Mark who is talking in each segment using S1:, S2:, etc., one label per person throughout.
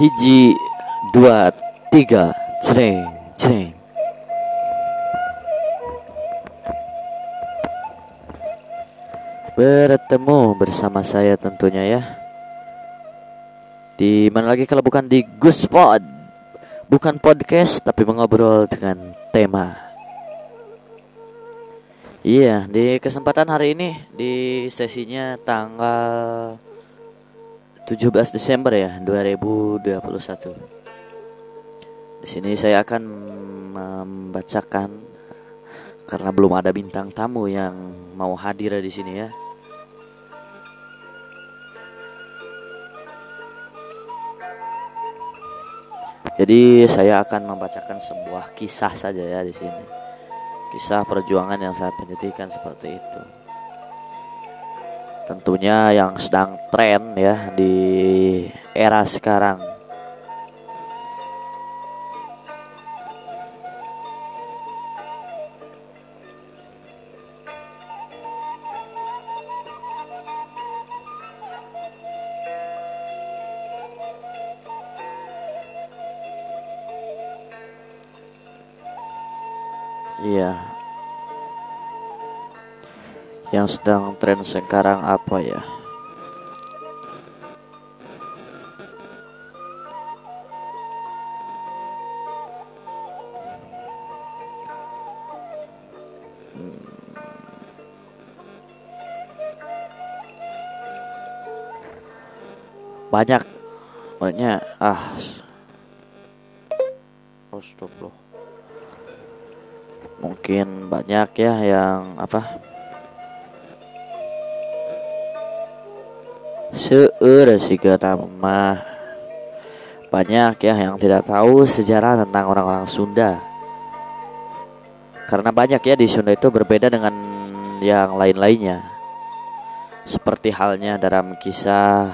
S1: hiji dua tiga cereng cereng bertemu bersama saya tentunya ya. Di mana lagi kalau bukan di Gus Pod? Bukan podcast tapi mengobrol dengan tema. Iya di kesempatan hari ini di sesinya tanggal 17 Desember ya 2021 di sini saya akan membacakan karena belum ada bintang tamu yang mau hadir di sini ya. Jadi saya akan membacakan sebuah kisah saja ya di sini. Kisah perjuangan yang sangat menyedihkan seperti itu. Tentunya yang sedang tren ya di era sekarang Iya. Yang sedang tren sekarang apa ya? Hmm. Banyak banyak ah mungkin banyak ya yang apa seur sih nama banyak ya yang tidak tahu sejarah tentang orang-orang Sunda. Karena banyak ya di Sunda itu berbeda dengan yang lain-lainnya. Seperti halnya dalam kisah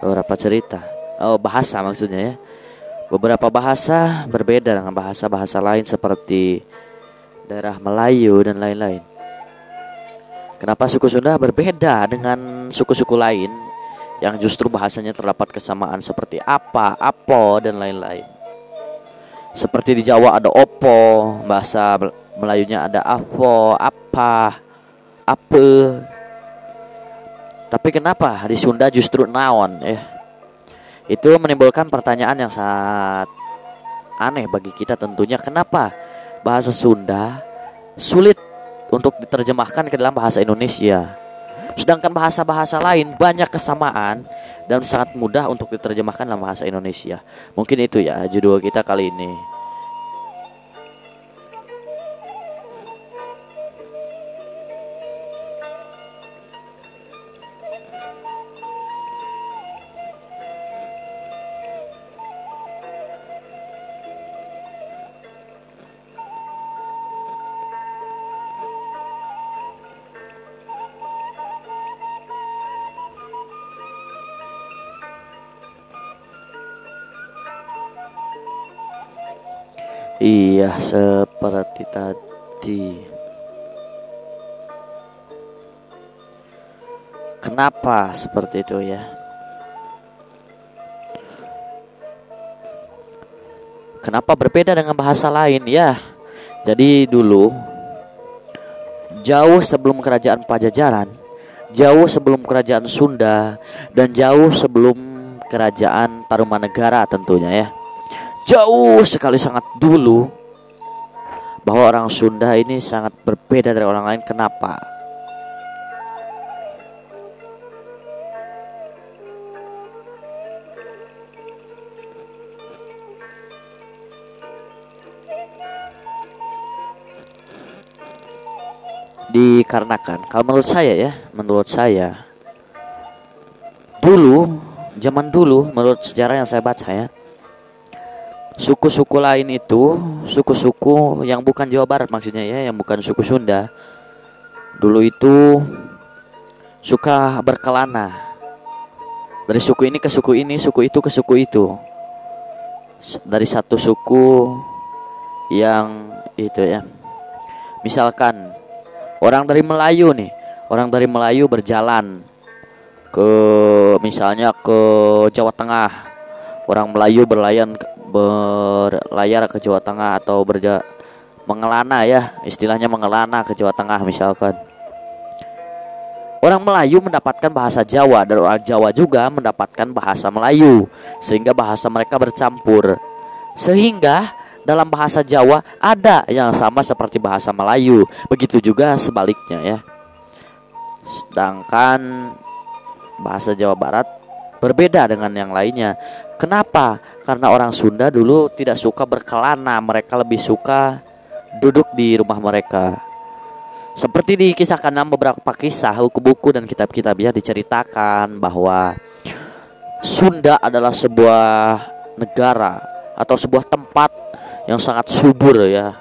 S1: beberapa cerita. Oh bahasa maksudnya ya. Beberapa bahasa berbeda dengan bahasa-bahasa lain seperti daerah Melayu dan lain-lain. Kenapa suku Sunda berbeda dengan suku-suku lain yang justru bahasanya terdapat kesamaan seperti apa, apo dan lain-lain. Seperti di Jawa ada opo, bahasa Melayunya ada afo, apa, apa. Tapi kenapa di Sunda justru naon ya? Itu menimbulkan pertanyaan yang sangat aneh bagi kita tentunya kenapa bahasa Sunda sulit untuk diterjemahkan ke dalam bahasa Indonesia. Sedangkan bahasa-bahasa lain banyak kesamaan dan sangat mudah untuk diterjemahkan dalam bahasa Indonesia. Mungkin itu ya judul kita kali ini. Iya, seperti tadi. Kenapa seperti itu ya? Kenapa berbeda dengan bahasa lain ya? Jadi dulu jauh sebelum kerajaan Pajajaran, jauh sebelum kerajaan Sunda dan jauh sebelum kerajaan Tarumanegara tentunya ya jauh sekali sangat dulu bahwa orang Sunda ini sangat berbeda dari orang lain. Kenapa? Dikarenakan kalau menurut saya ya, menurut saya dulu zaman dulu menurut sejarah yang saya baca ya suku-suku lain itu suku-suku yang bukan Jawa Barat maksudnya ya yang bukan suku Sunda dulu itu suka berkelana. Dari suku ini ke suku ini suku itu ke suku itu. Dari satu suku yang itu ya. Misalkan orang dari Melayu nih orang dari Melayu berjalan ke misalnya ke Jawa Tengah. Orang Melayu berlayan berlayar ke Jawa Tengah atau berja mengelana ya istilahnya mengelana ke Jawa Tengah misalkan Orang Melayu mendapatkan bahasa Jawa dan orang Jawa juga mendapatkan bahasa Melayu sehingga bahasa mereka bercampur. Sehingga dalam bahasa Jawa ada yang sama seperti bahasa Melayu. Begitu juga sebaliknya ya. Sedangkan bahasa Jawa Barat berbeda dengan yang lainnya. Kenapa? Karena orang Sunda dulu tidak suka berkelana, mereka lebih suka duduk di rumah mereka. Seperti dikisahkan dalam beberapa kisah buku-buku dan kitab-kitab ya diceritakan bahwa Sunda adalah sebuah negara atau sebuah tempat yang sangat subur ya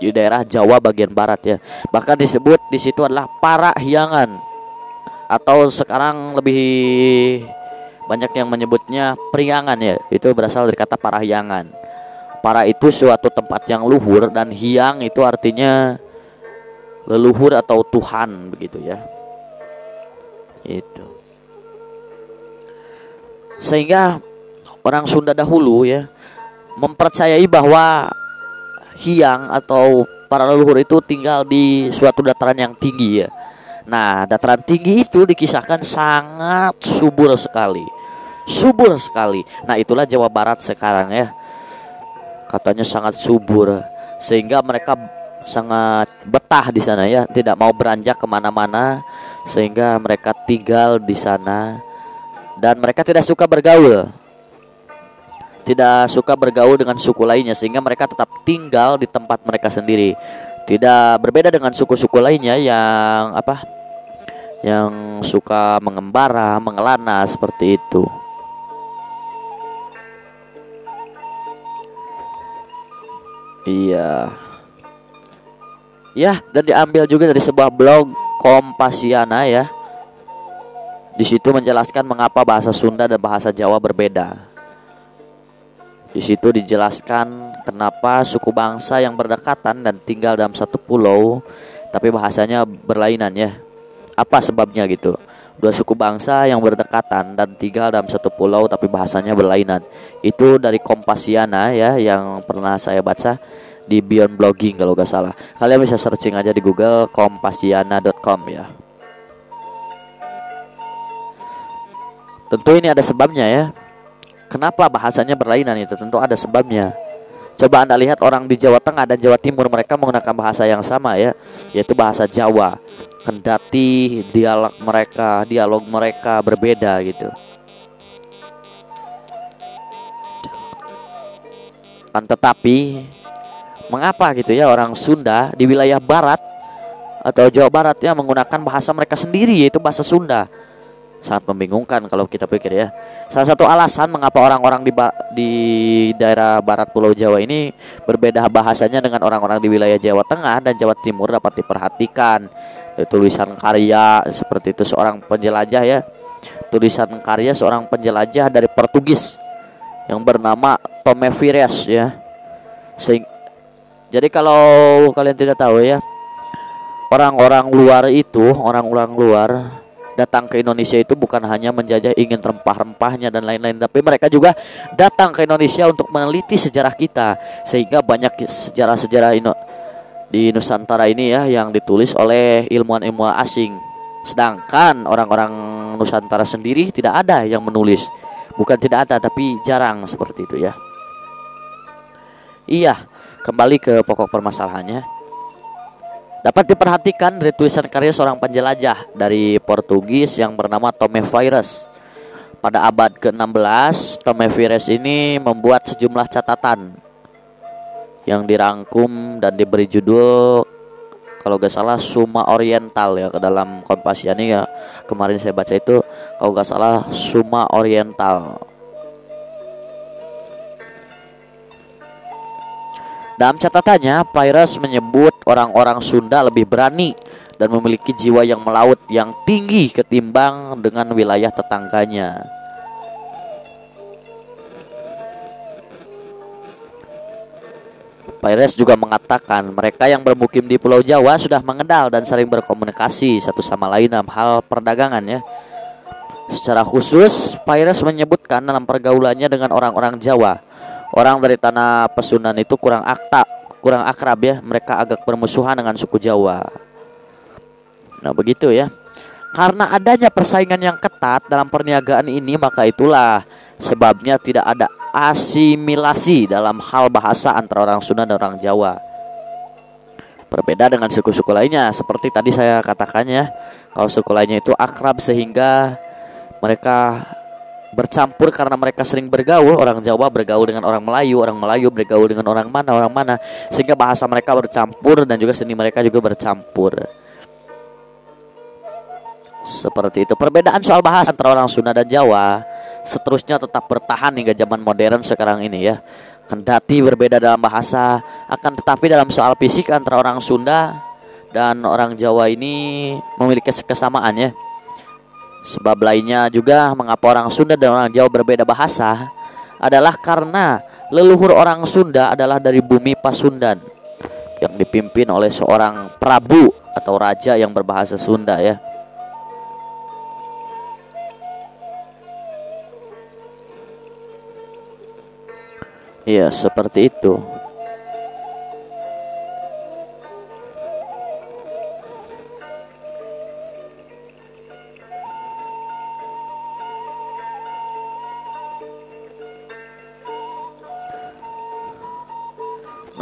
S1: di daerah Jawa bagian barat ya. Bahkan disebut di situ adalah para hiangan atau sekarang lebih banyak yang menyebutnya priangan ya. Itu berasal dari kata para hiangan. Para itu suatu tempat yang luhur dan hiang itu artinya leluhur atau Tuhan begitu ya. Itu. Sehingga orang Sunda dahulu ya mempercayai bahwa hiang atau para leluhur itu tinggal di suatu dataran yang tinggi ya. Nah, dataran tinggi itu dikisahkan sangat subur sekali. Subur sekali. Nah, itulah Jawa Barat sekarang ya. Katanya sangat subur sehingga mereka sangat betah di sana ya, tidak mau beranjak ke mana-mana sehingga mereka tinggal di sana dan mereka tidak suka bergaul, tidak suka bergaul dengan suku lainnya sehingga mereka tetap tinggal di tempat mereka sendiri. Tidak berbeda dengan suku-suku lainnya yang apa? Yang suka mengembara, mengelana seperti itu. Iya. Ya, dan diambil juga dari sebuah blog Kompasiana ya. Di situ menjelaskan mengapa bahasa Sunda dan bahasa Jawa berbeda. Di situ dijelaskan kenapa suku bangsa yang berdekatan dan tinggal dalam satu pulau tapi bahasanya berlainan ya. Apa sebabnya gitu? Dua suku bangsa yang berdekatan dan tinggal dalam satu pulau tapi bahasanya berlainan. Itu dari Kompasiana ya yang pernah saya baca di Beyond Blogging kalau gak salah. Kalian bisa searching aja di Google kompasiana.com ya. Tentu ini ada sebabnya ya. Kenapa bahasanya berlainan itu? Tentu ada sebabnya. Coba Anda lihat orang di Jawa Tengah dan Jawa Timur mereka menggunakan bahasa yang sama ya, yaitu bahasa Jawa. Kendati dialog mereka, dialog mereka berbeda gitu. Kan tetapi mengapa gitu ya orang Sunda di wilayah barat atau Jawa Barat ya menggunakan bahasa mereka sendiri yaitu bahasa Sunda. Sangat membingungkan kalau kita pikir ya. Salah satu alasan mengapa orang-orang di di daerah barat Pulau Jawa ini berbeda bahasanya dengan orang-orang di wilayah Jawa Tengah dan Jawa Timur dapat diperhatikan. Tulisan karya seperti itu seorang penjelajah ya. Tulisan karya seorang penjelajah dari Portugis yang bernama Tome Vires ya. Sehingga jadi kalau kalian tidak tahu ya, orang-orang luar itu, orang-orang luar datang ke Indonesia itu bukan hanya menjajah ingin rempah-rempahnya dan lain-lain, tapi mereka juga datang ke Indonesia untuk meneliti sejarah kita, sehingga banyak sejarah-sejarah di Nusantara ini ya yang ditulis oleh ilmuwan-ilmuwan asing. Sedangkan orang-orang Nusantara sendiri tidak ada yang menulis. Bukan tidak ada tapi jarang seperti itu ya. Iya, Kembali ke pokok permasalahannya. Dapat diperhatikan tulisan karya seorang penjelajah dari Portugis yang bernama Tome Virus. Pada abad ke-16, Tome Virus ini membuat sejumlah catatan yang dirangkum dan diberi judul kalau gak salah Suma Oriental ya ke dalam Kompasiani ya kemarin saya baca itu kalau gak salah Suma Oriental Dalam catatannya, Pyrrhus menyebut orang-orang Sunda lebih berani dan memiliki jiwa yang melaut yang tinggi ketimbang dengan wilayah tetangganya. Pyrrhus juga mengatakan mereka yang bermukim di Pulau Jawa sudah mengenal dan saling berkomunikasi satu sama lain dalam hal perdagangan ya. Secara khusus, Pires menyebutkan dalam pergaulannya dengan orang-orang Jawa, orang dari tanah Pesunan itu kurang akta, kurang akrab ya, mereka agak bermusuhan dengan suku Jawa. Nah, begitu ya. Karena adanya persaingan yang ketat dalam perniagaan ini, maka itulah sebabnya tidak ada asimilasi dalam hal bahasa antara orang Sunda dan orang Jawa. Berbeda dengan suku-suku lainnya, seperti tadi saya katakannya, kalau suku lainnya itu akrab sehingga mereka bercampur karena mereka sering bergaul. Orang Jawa bergaul dengan orang Melayu, orang Melayu bergaul dengan orang mana, orang mana, sehingga bahasa mereka bercampur dan juga seni mereka juga bercampur. Seperti itu. Perbedaan soal bahasa antara orang Sunda dan Jawa seterusnya tetap bertahan hingga zaman modern sekarang ini ya. Kendati berbeda dalam bahasa, akan tetapi dalam soal fisik antara orang Sunda dan orang Jawa ini memiliki kesamaan ya. Sebab lainnya juga mengapa orang Sunda dan orang Jawa berbeda bahasa adalah karena leluhur orang Sunda adalah dari bumi Pasundan yang dipimpin oleh seorang prabu atau raja yang berbahasa Sunda ya. Iya, seperti itu.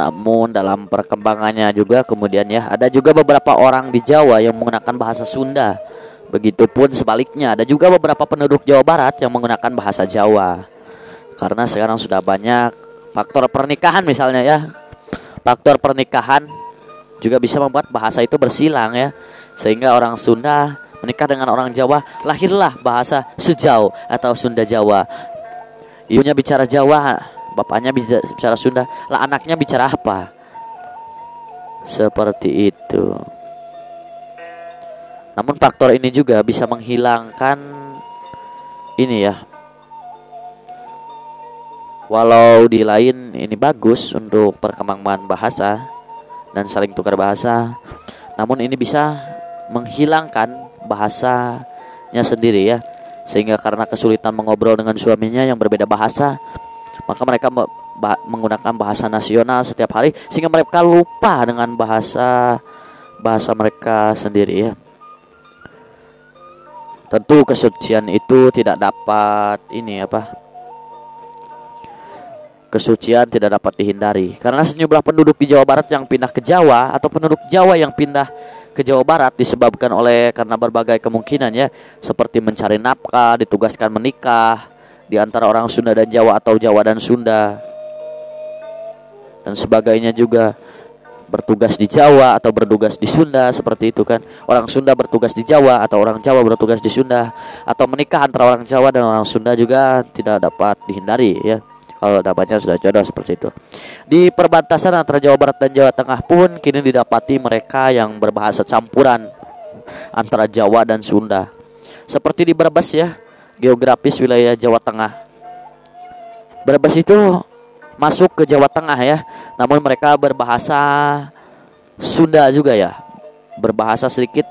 S1: Namun dalam perkembangannya juga kemudian ya ada juga beberapa orang di Jawa yang menggunakan bahasa Sunda. Begitupun sebaliknya ada juga beberapa penduduk Jawa Barat yang menggunakan bahasa Jawa. Karena sekarang sudah banyak faktor pernikahan misalnya ya faktor pernikahan juga bisa membuat bahasa itu bersilang ya sehingga orang Sunda menikah dengan orang Jawa lahirlah bahasa sejauh atau Sunda Jawa ibunya bicara Jawa bapaknya bicara Sunda lah anaknya bicara apa? Seperti itu. Namun faktor ini juga bisa menghilangkan ini ya. Walau di lain ini bagus untuk perkembangan bahasa dan saling tukar bahasa, namun ini bisa menghilangkan bahasanya sendiri ya. Sehingga karena kesulitan mengobrol dengan suaminya yang berbeda bahasa, maka mereka menggunakan bahasa nasional setiap hari sehingga mereka lupa dengan bahasa bahasa mereka sendiri ya. Tentu kesucian itu tidak dapat ini apa kesucian tidak dapat dihindari. Karena sejumlah penduduk di Jawa Barat yang pindah ke Jawa atau penduduk Jawa yang pindah ke Jawa Barat disebabkan oleh karena berbagai kemungkinan ya, seperti mencari nafkah, ditugaskan menikah di antara orang Sunda dan Jawa atau Jawa dan Sunda. Dan sebagainya juga bertugas di Jawa atau bertugas di Sunda seperti itu kan. Orang Sunda bertugas di Jawa atau orang Jawa bertugas di Sunda. Atau menikah antara orang Jawa dan orang Sunda juga tidak dapat dihindari ya. Kalau dapatnya sudah jodoh seperti itu. Di perbatasan antara Jawa Barat dan Jawa Tengah pun kini didapati mereka yang berbahasa campuran antara Jawa dan Sunda. Seperti di Brebes ya, geografis wilayah Jawa Tengah. Brebes itu masuk ke Jawa Tengah ya, namun mereka berbahasa Sunda juga ya. Berbahasa sedikit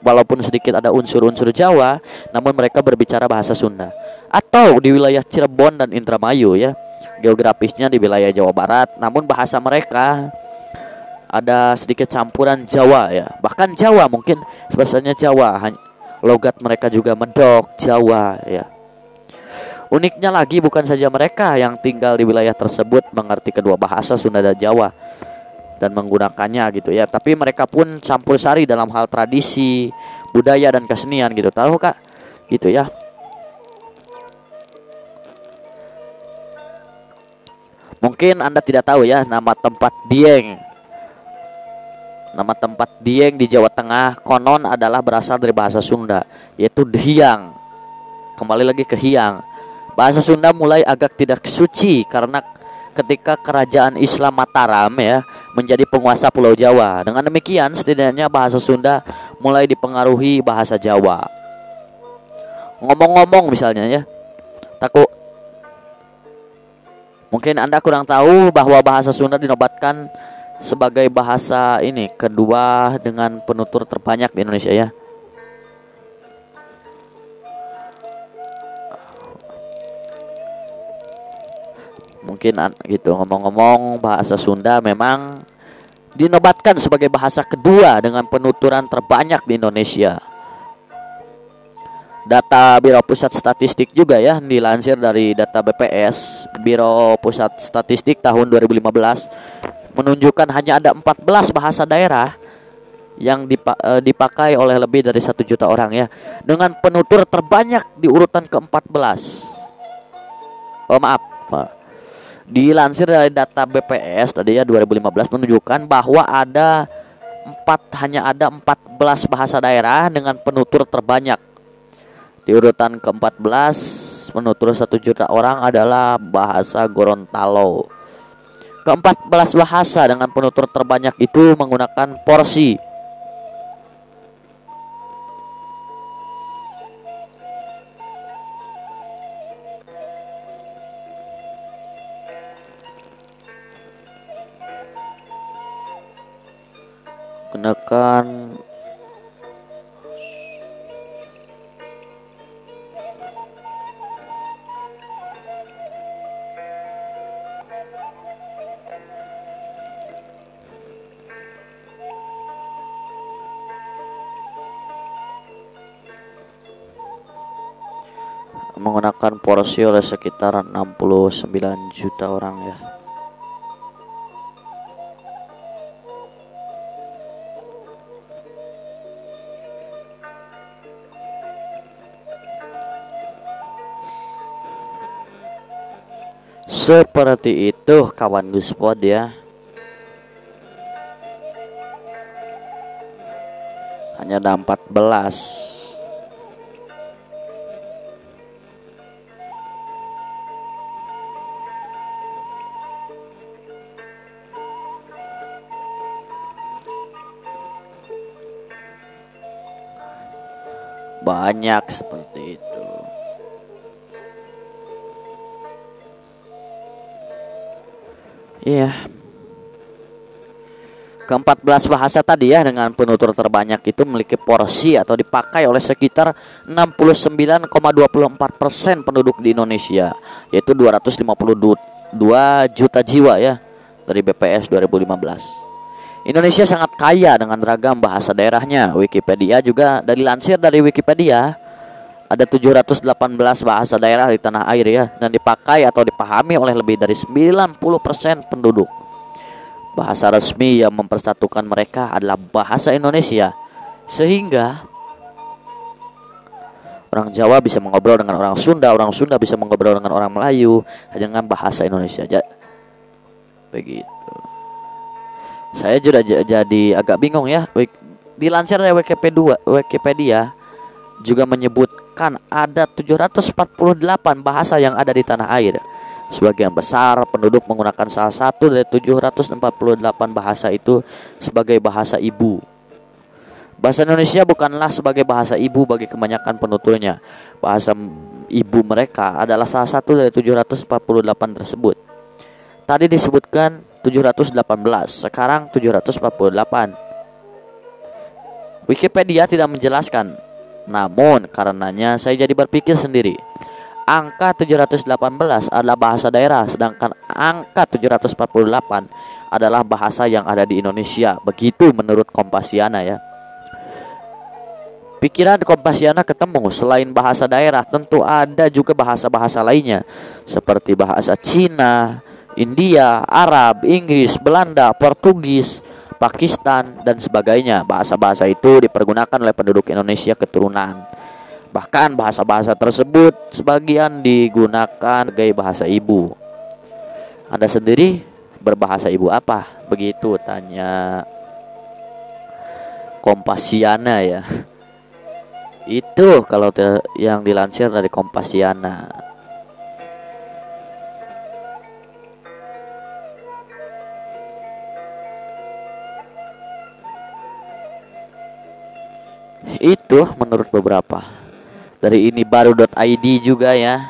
S1: walaupun sedikit ada unsur-unsur Jawa, namun mereka berbicara bahasa Sunda atau di wilayah Cirebon dan Indramayu ya. Geografisnya di wilayah Jawa Barat, namun bahasa mereka ada sedikit campuran Jawa ya. Bahkan Jawa mungkin sebesarnya Jawa, logat mereka juga medok Jawa ya. Uniknya lagi bukan saja mereka yang tinggal di wilayah tersebut mengerti kedua bahasa Sunda dan Jawa dan menggunakannya gitu ya, tapi mereka pun campur sari dalam hal tradisi, budaya dan kesenian gitu. Tahu Kak? Gitu ya. Mungkin Anda tidak tahu ya nama tempat Dieng. Nama tempat Dieng di Jawa Tengah konon adalah berasal dari bahasa Sunda, yaitu Diang. Kembali lagi ke Hiang. Bahasa Sunda mulai agak tidak suci karena ketika kerajaan Islam Mataram ya menjadi penguasa Pulau Jawa. Dengan demikian setidaknya bahasa Sunda mulai dipengaruhi bahasa Jawa. Ngomong-ngomong misalnya ya, takut Mungkin Anda kurang tahu bahwa bahasa Sunda dinobatkan sebagai bahasa ini kedua dengan penutur terbanyak di Indonesia ya. Mungkin gitu ngomong-ngomong bahasa Sunda memang dinobatkan sebagai bahasa kedua dengan penuturan terbanyak di Indonesia. Data Biro Pusat Statistik juga ya dilansir dari data BPS Biro Pusat Statistik tahun 2015 menunjukkan hanya ada 14 bahasa daerah yang eh, dipakai oleh lebih dari satu juta orang ya dengan penutur terbanyak di urutan ke-14. Oh maaf, Dilansir dari data BPS tadi ya 2015 menunjukkan bahwa ada empat hanya ada 14 bahasa daerah dengan penutur terbanyak. Di urutan ke-14 penutur satu juta orang adalah bahasa Gorontalo. Ke-14 bahasa dengan penutur terbanyak itu menggunakan porsi. Kenakan menggunakan porsi oleh sekitar 69 juta orang ya. Seperti itu kawan Guspod ya. Hanya ada 14 banyak seperti itu Iya. Ke-14 bahasa tadi ya dengan penutur terbanyak itu memiliki porsi atau dipakai oleh sekitar 69,24% penduduk di Indonesia yaitu 252 juta jiwa ya dari BPS 2015. Indonesia sangat kaya dengan ragam bahasa daerahnya. Wikipedia juga dari lansir dari Wikipedia ada 718 bahasa daerah di tanah air ya dan dipakai atau dipahami oleh lebih dari 90% penduduk. Bahasa resmi yang mempersatukan mereka adalah bahasa Indonesia. Sehingga orang Jawa bisa mengobrol dengan orang Sunda, orang Sunda bisa mengobrol dengan orang Melayu dengan bahasa Indonesia. aja. Begitu. Saya juga jadi agak bingung ya. Dilansir dari Wikipedia, Wikipedia juga menyebutkan ada 748 bahasa yang ada di tanah air. Sebagian besar penduduk menggunakan salah satu dari 748 bahasa itu sebagai bahasa ibu. Bahasa Indonesia bukanlah sebagai bahasa ibu bagi kebanyakan penuturnya. Bahasa ibu mereka adalah salah satu dari 748 tersebut. Tadi disebutkan 718, sekarang 748. Wikipedia tidak menjelaskan namun karenanya saya jadi berpikir sendiri. Angka 718 adalah bahasa daerah sedangkan angka 748 adalah bahasa yang ada di Indonesia. Begitu menurut Kompasiana ya. Pikiran Kompasiana ketemu selain bahasa daerah tentu ada juga bahasa-bahasa lainnya seperti bahasa Cina, India, Arab, Inggris, Belanda, Portugis, Pakistan, dan sebagainya. Bahasa-bahasa itu dipergunakan oleh penduduk Indonesia keturunan. Bahkan bahasa-bahasa tersebut sebagian digunakan sebagai bahasa ibu. Anda sendiri berbahasa ibu apa? Begitu tanya Kompasiana ya. Itu kalau yang dilansir dari Kompasiana. Itu menurut beberapa. Dari ini baru.id juga ya.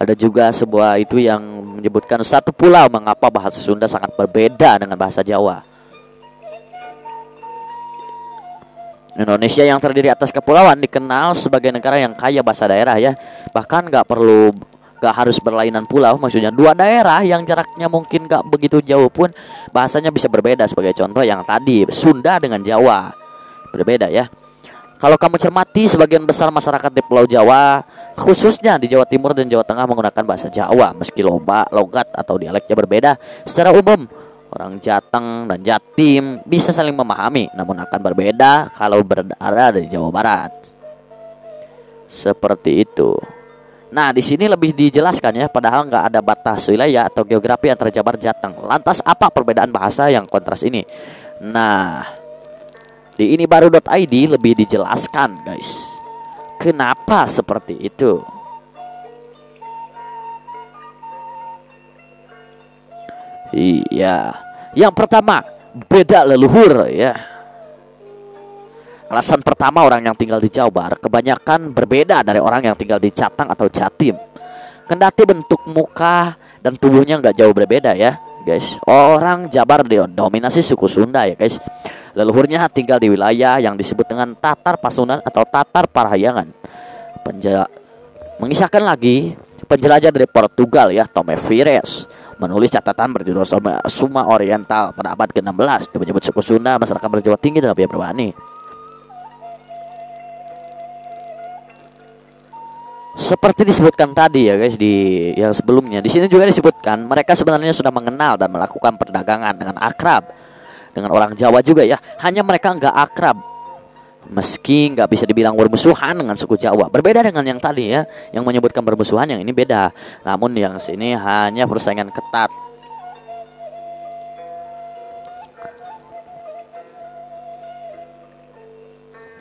S1: Ada juga sebuah itu yang menyebutkan satu pulau mengapa bahasa Sunda sangat berbeda dengan bahasa Jawa. Indonesia yang terdiri atas kepulauan dikenal sebagai negara yang kaya bahasa daerah ya. Bahkan nggak perlu gak harus berlainan pulau maksudnya dua daerah yang jaraknya mungkin gak begitu jauh pun bahasanya bisa berbeda sebagai contoh yang tadi Sunda dengan Jawa berbeda ya kalau kamu cermati sebagian besar masyarakat di Pulau Jawa khususnya di Jawa Timur dan Jawa Tengah menggunakan bahasa Jawa meski loba logat atau dialeknya berbeda secara umum orang Jateng dan Jatim bisa saling memahami namun akan berbeda kalau berada di Jawa Barat seperti itu Nah, di sini lebih dijelaskan ya, padahal nggak ada batas wilayah atau geografi antara Jabar Jateng. Lantas apa perbedaan bahasa yang kontras ini? Nah, di ini baru.id lebih dijelaskan, guys. Kenapa seperti itu? Iya. Yang pertama, beda leluhur ya. Alasan pertama orang yang tinggal di Jawa kebanyakan berbeda dari orang yang tinggal di Jateng atau Jatim. Kendati bentuk muka dan tubuhnya nggak jauh berbeda ya, guys. Orang Jabar dominasi suku Sunda ya, guys. Leluhurnya tinggal di wilayah yang disebut dengan Tatar Pasundan atau Tatar Parahyangan. Penjela mengisahkan lagi penjelajah dari Portugal ya, Tome Vires menulis catatan berjudul Suma Oriental pada abad ke-16 dan menyebut suku Sunda masyarakat berjawa tinggi dalam biaya berbani. Seperti disebutkan tadi ya guys di yang sebelumnya, di sini juga disebutkan mereka sebenarnya sudah mengenal dan melakukan perdagangan dengan akrab dengan orang Jawa juga ya. Hanya mereka nggak akrab, meski nggak bisa dibilang bermusuhan dengan suku Jawa. Berbeda dengan yang tadi ya, yang menyebutkan bermusuhan, yang ini beda. Namun yang sini hanya persaingan ketat.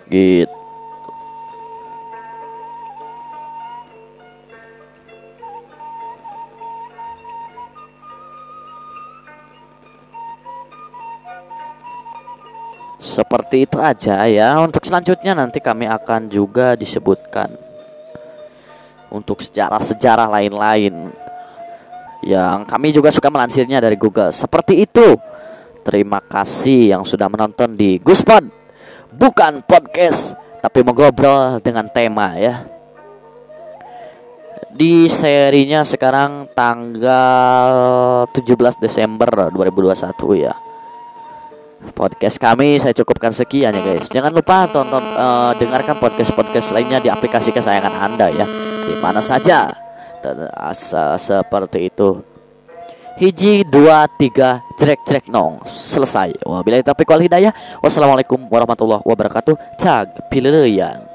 S1: Gitu. Seperti itu aja ya. Untuk selanjutnya nanti kami akan juga disebutkan untuk sejarah-sejarah lain-lain yang kami juga suka melansirnya dari Google. Seperti itu. Terima kasih yang sudah menonton di Guspod. Bukan podcast, tapi mengobrol dengan tema ya. Di serinya sekarang tanggal 17 Desember 2021 ya podcast kami saya cukupkan sekian ya guys. Jangan lupa tonton uh, dengarkan podcast-podcast lainnya di aplikasi kesayangan Anda ya. Di mana saja. Asa seperti itu. Hiji dua tiga jelek jelek nong selesai. Wabillahi taufiq wal hidayah. Wassalamualaikum warahmatullahi wabarakatuh. Cag pilih